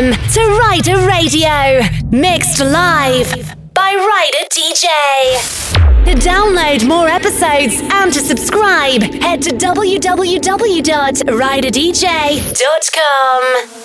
Welcome to Ryder Radio, mixed live by Ryder DJ. To download more episodes and to subscribe, head to www.ryderdj.com.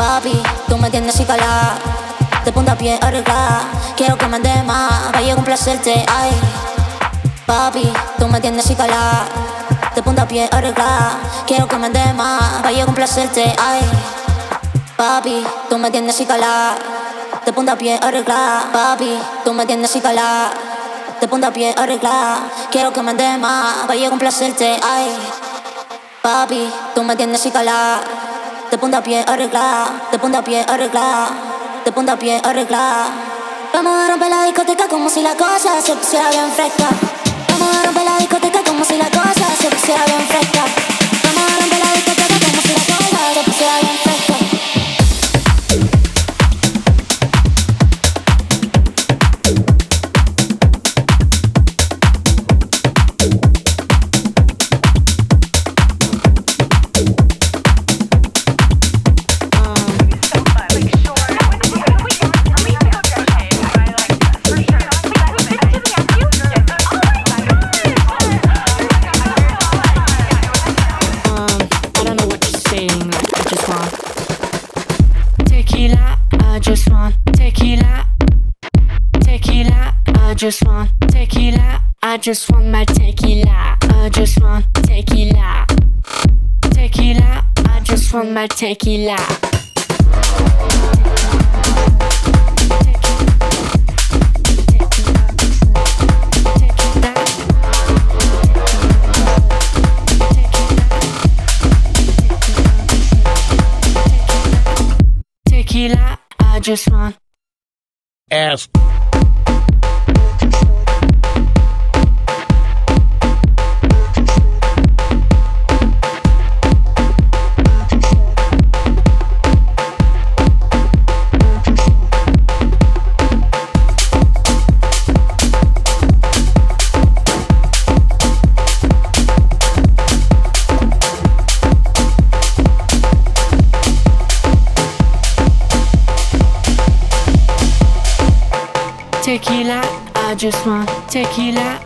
Papi, tú me tienes y calá. Te punta pie arriba. Quiero que me andes más. Vaya a complacerte. Ay, papi, tú me tienes y calá. Te punta pie arriba. Quiero que me andes más. Vaya a complacerte. Ay, papi, tú me tienes y calá. Te punta pie arriba. Papi, tú me tienes y calá. Te punta pie arriba. Quiero que me andes más. Vaya a complacerte. Ay, papi, tú me tienes y calá de punta a pie arregla, de punta a pie arregla, de punta a pie arregla. Vamos a romper la discoteca como si la cosa se pusiera bien fresca. Vamos a romper la discoteca como si la cosa se pusiera bien fresca. Vamos a romper la discoteca como si la cosa se pusiera bien fresca. Just want tequila. I just want my tequila. I just want tequila. Tequila. I just want my tequila. Tequila, I just want ask tequila. I just want tequila.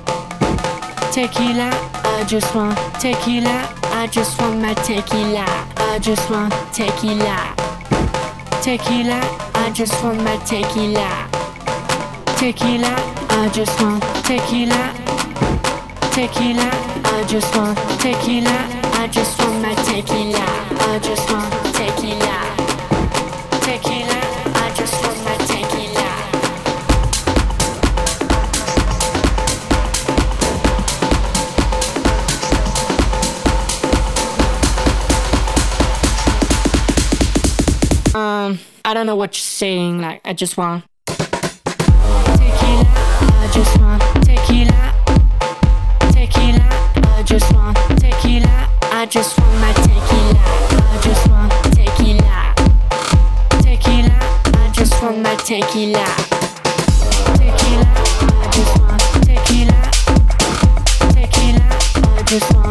Tequila. I just want tequila. I just want my tequila. I just want tequila. Tequila. I just want my tequila. Tequila. I just want tequila. Tequila. I just want tequila. I just want my tequila. I just want tequila. Tequila. I don't know what you're saying. Like, I just want tequila. I just want tequila. Tequila. I just want tequila. I just want my tequila. I just want tequila. Tequila. I just want my tequila. Tequila. I just want tequila. Tequila. I just want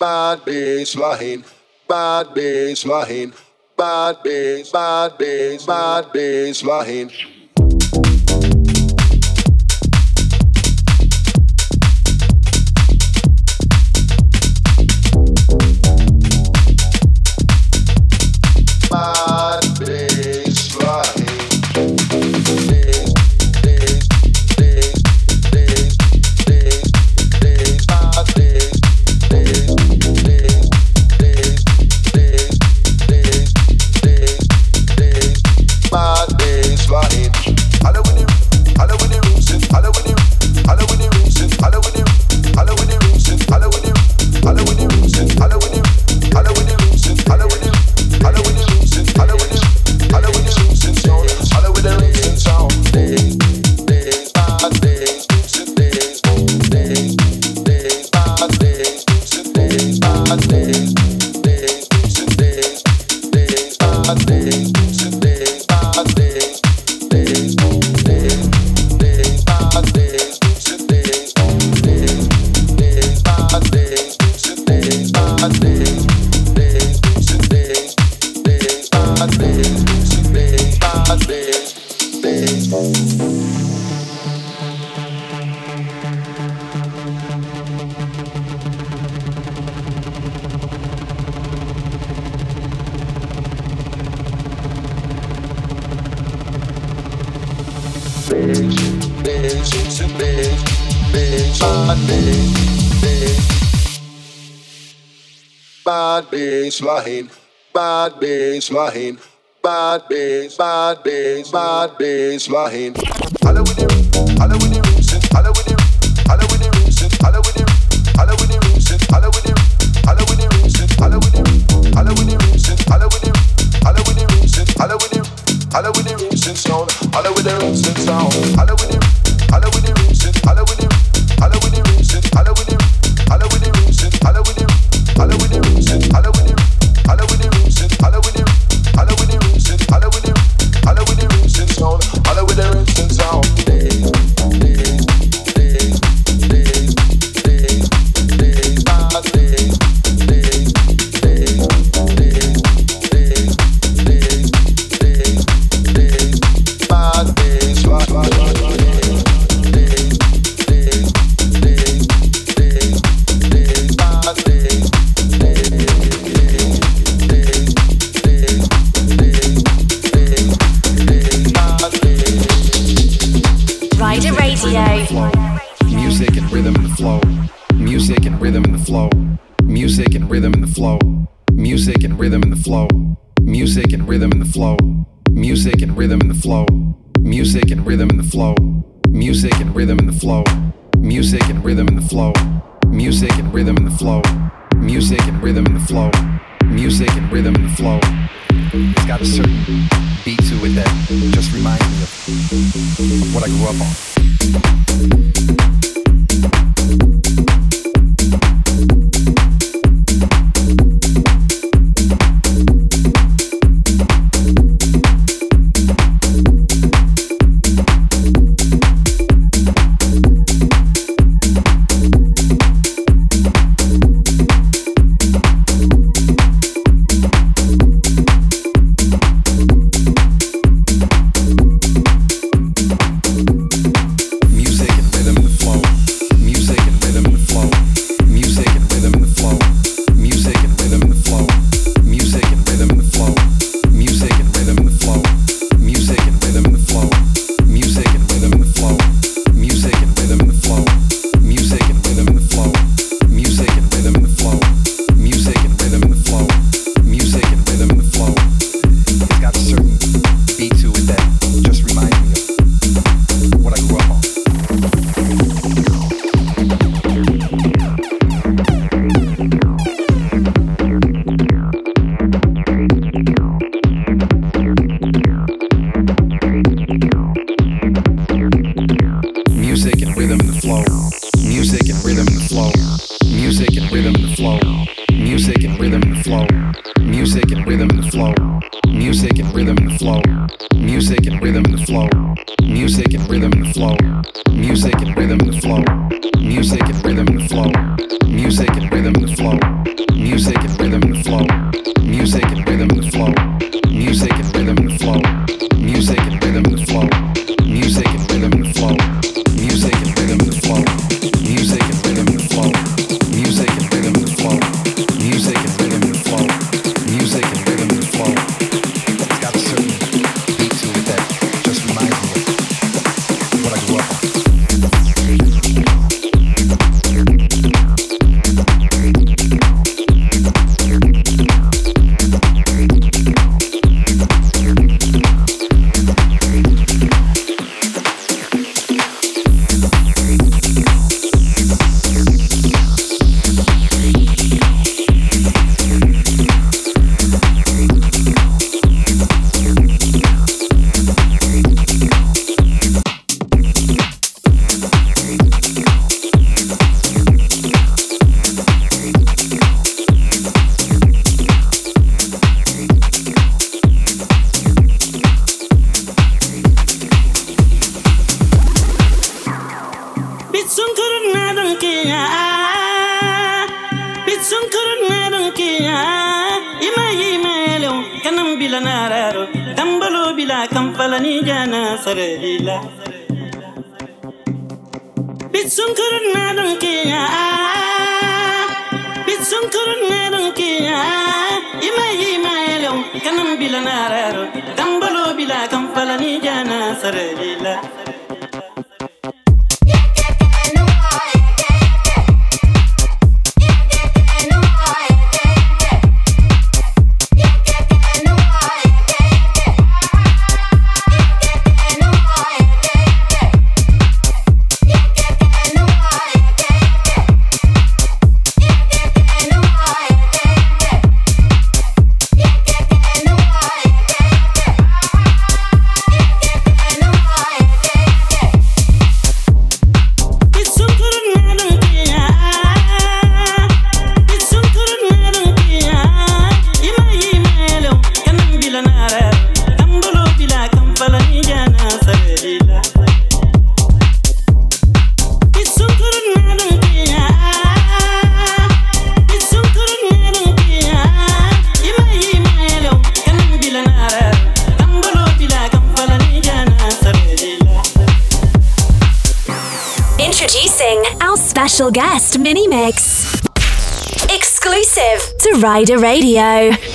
bad bass line, bad bass line, bad bass, bad bass, bad bass line. body, bad baseline, bad baseline, bad bass, bad bass, bad baseline. Hello with the, hello with the roots, hello with the, hello with the roots, hello with the, hello with the roots, hello with the, hello with the roots, hello with the, hello with the roots, hello with the, hello with the roots, hello with the, hello with the roots and sound, hello with the roots and sound, hello with the, hello with the roots. I Ryder Radio.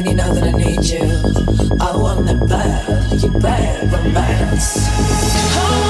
I need nothing, I need you. I want that bad, bad romance. Oh.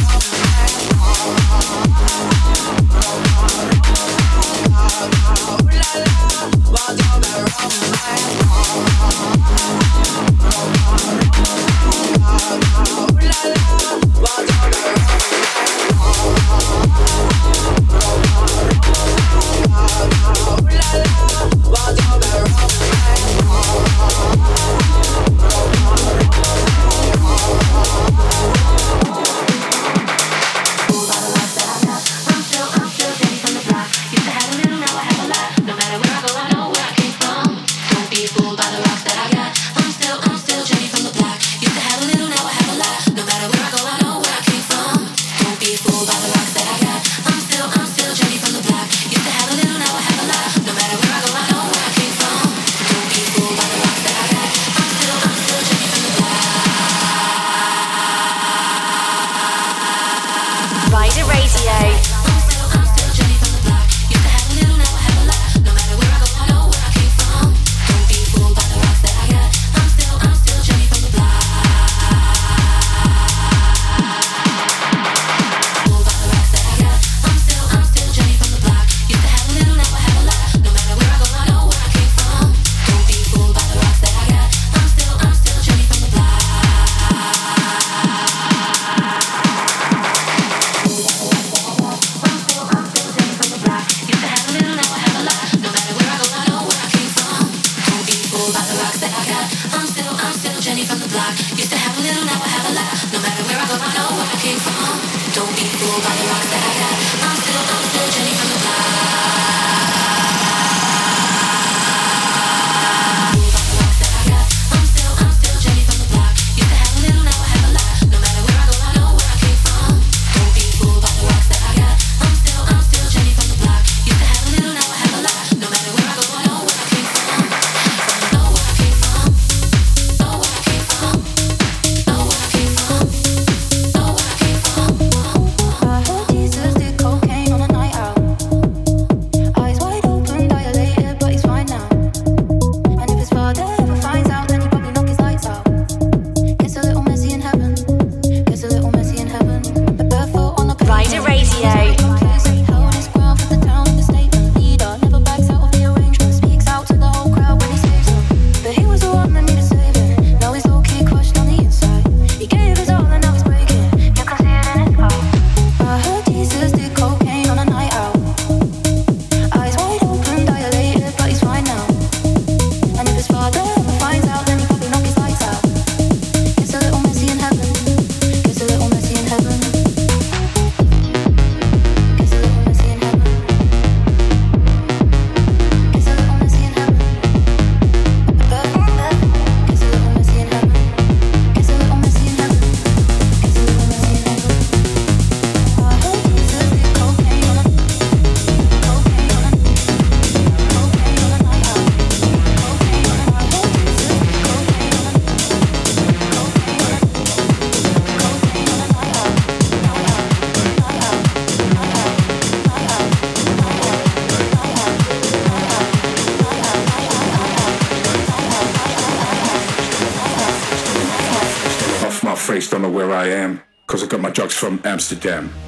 Amsterdam.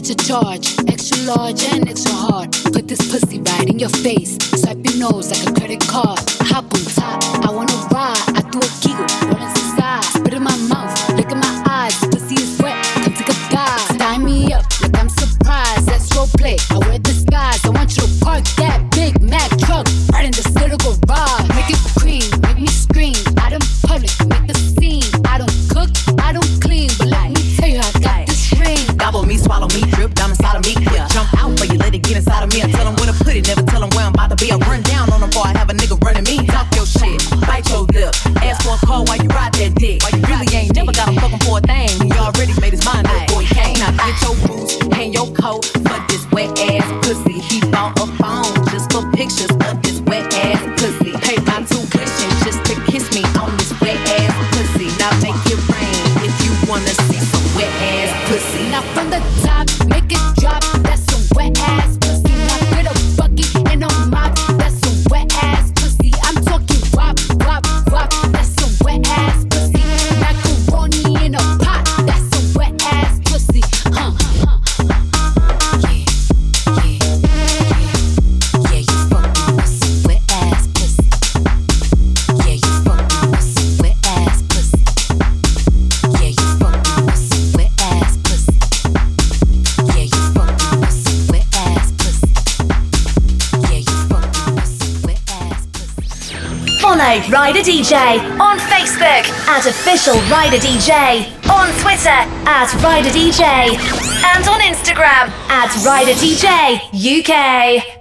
catch a charge. Extra large and extra hard. Put this pussy right in your face. Swipe your nose like a credit card. Hop on top, I wanna ride. I do a giggle, roll inside, spit in my mouth. Ryder DJ on Facebook at Official Ryder DJ, on Twitter at Ryder DJ, and on Instagram at Ryder DJ UK.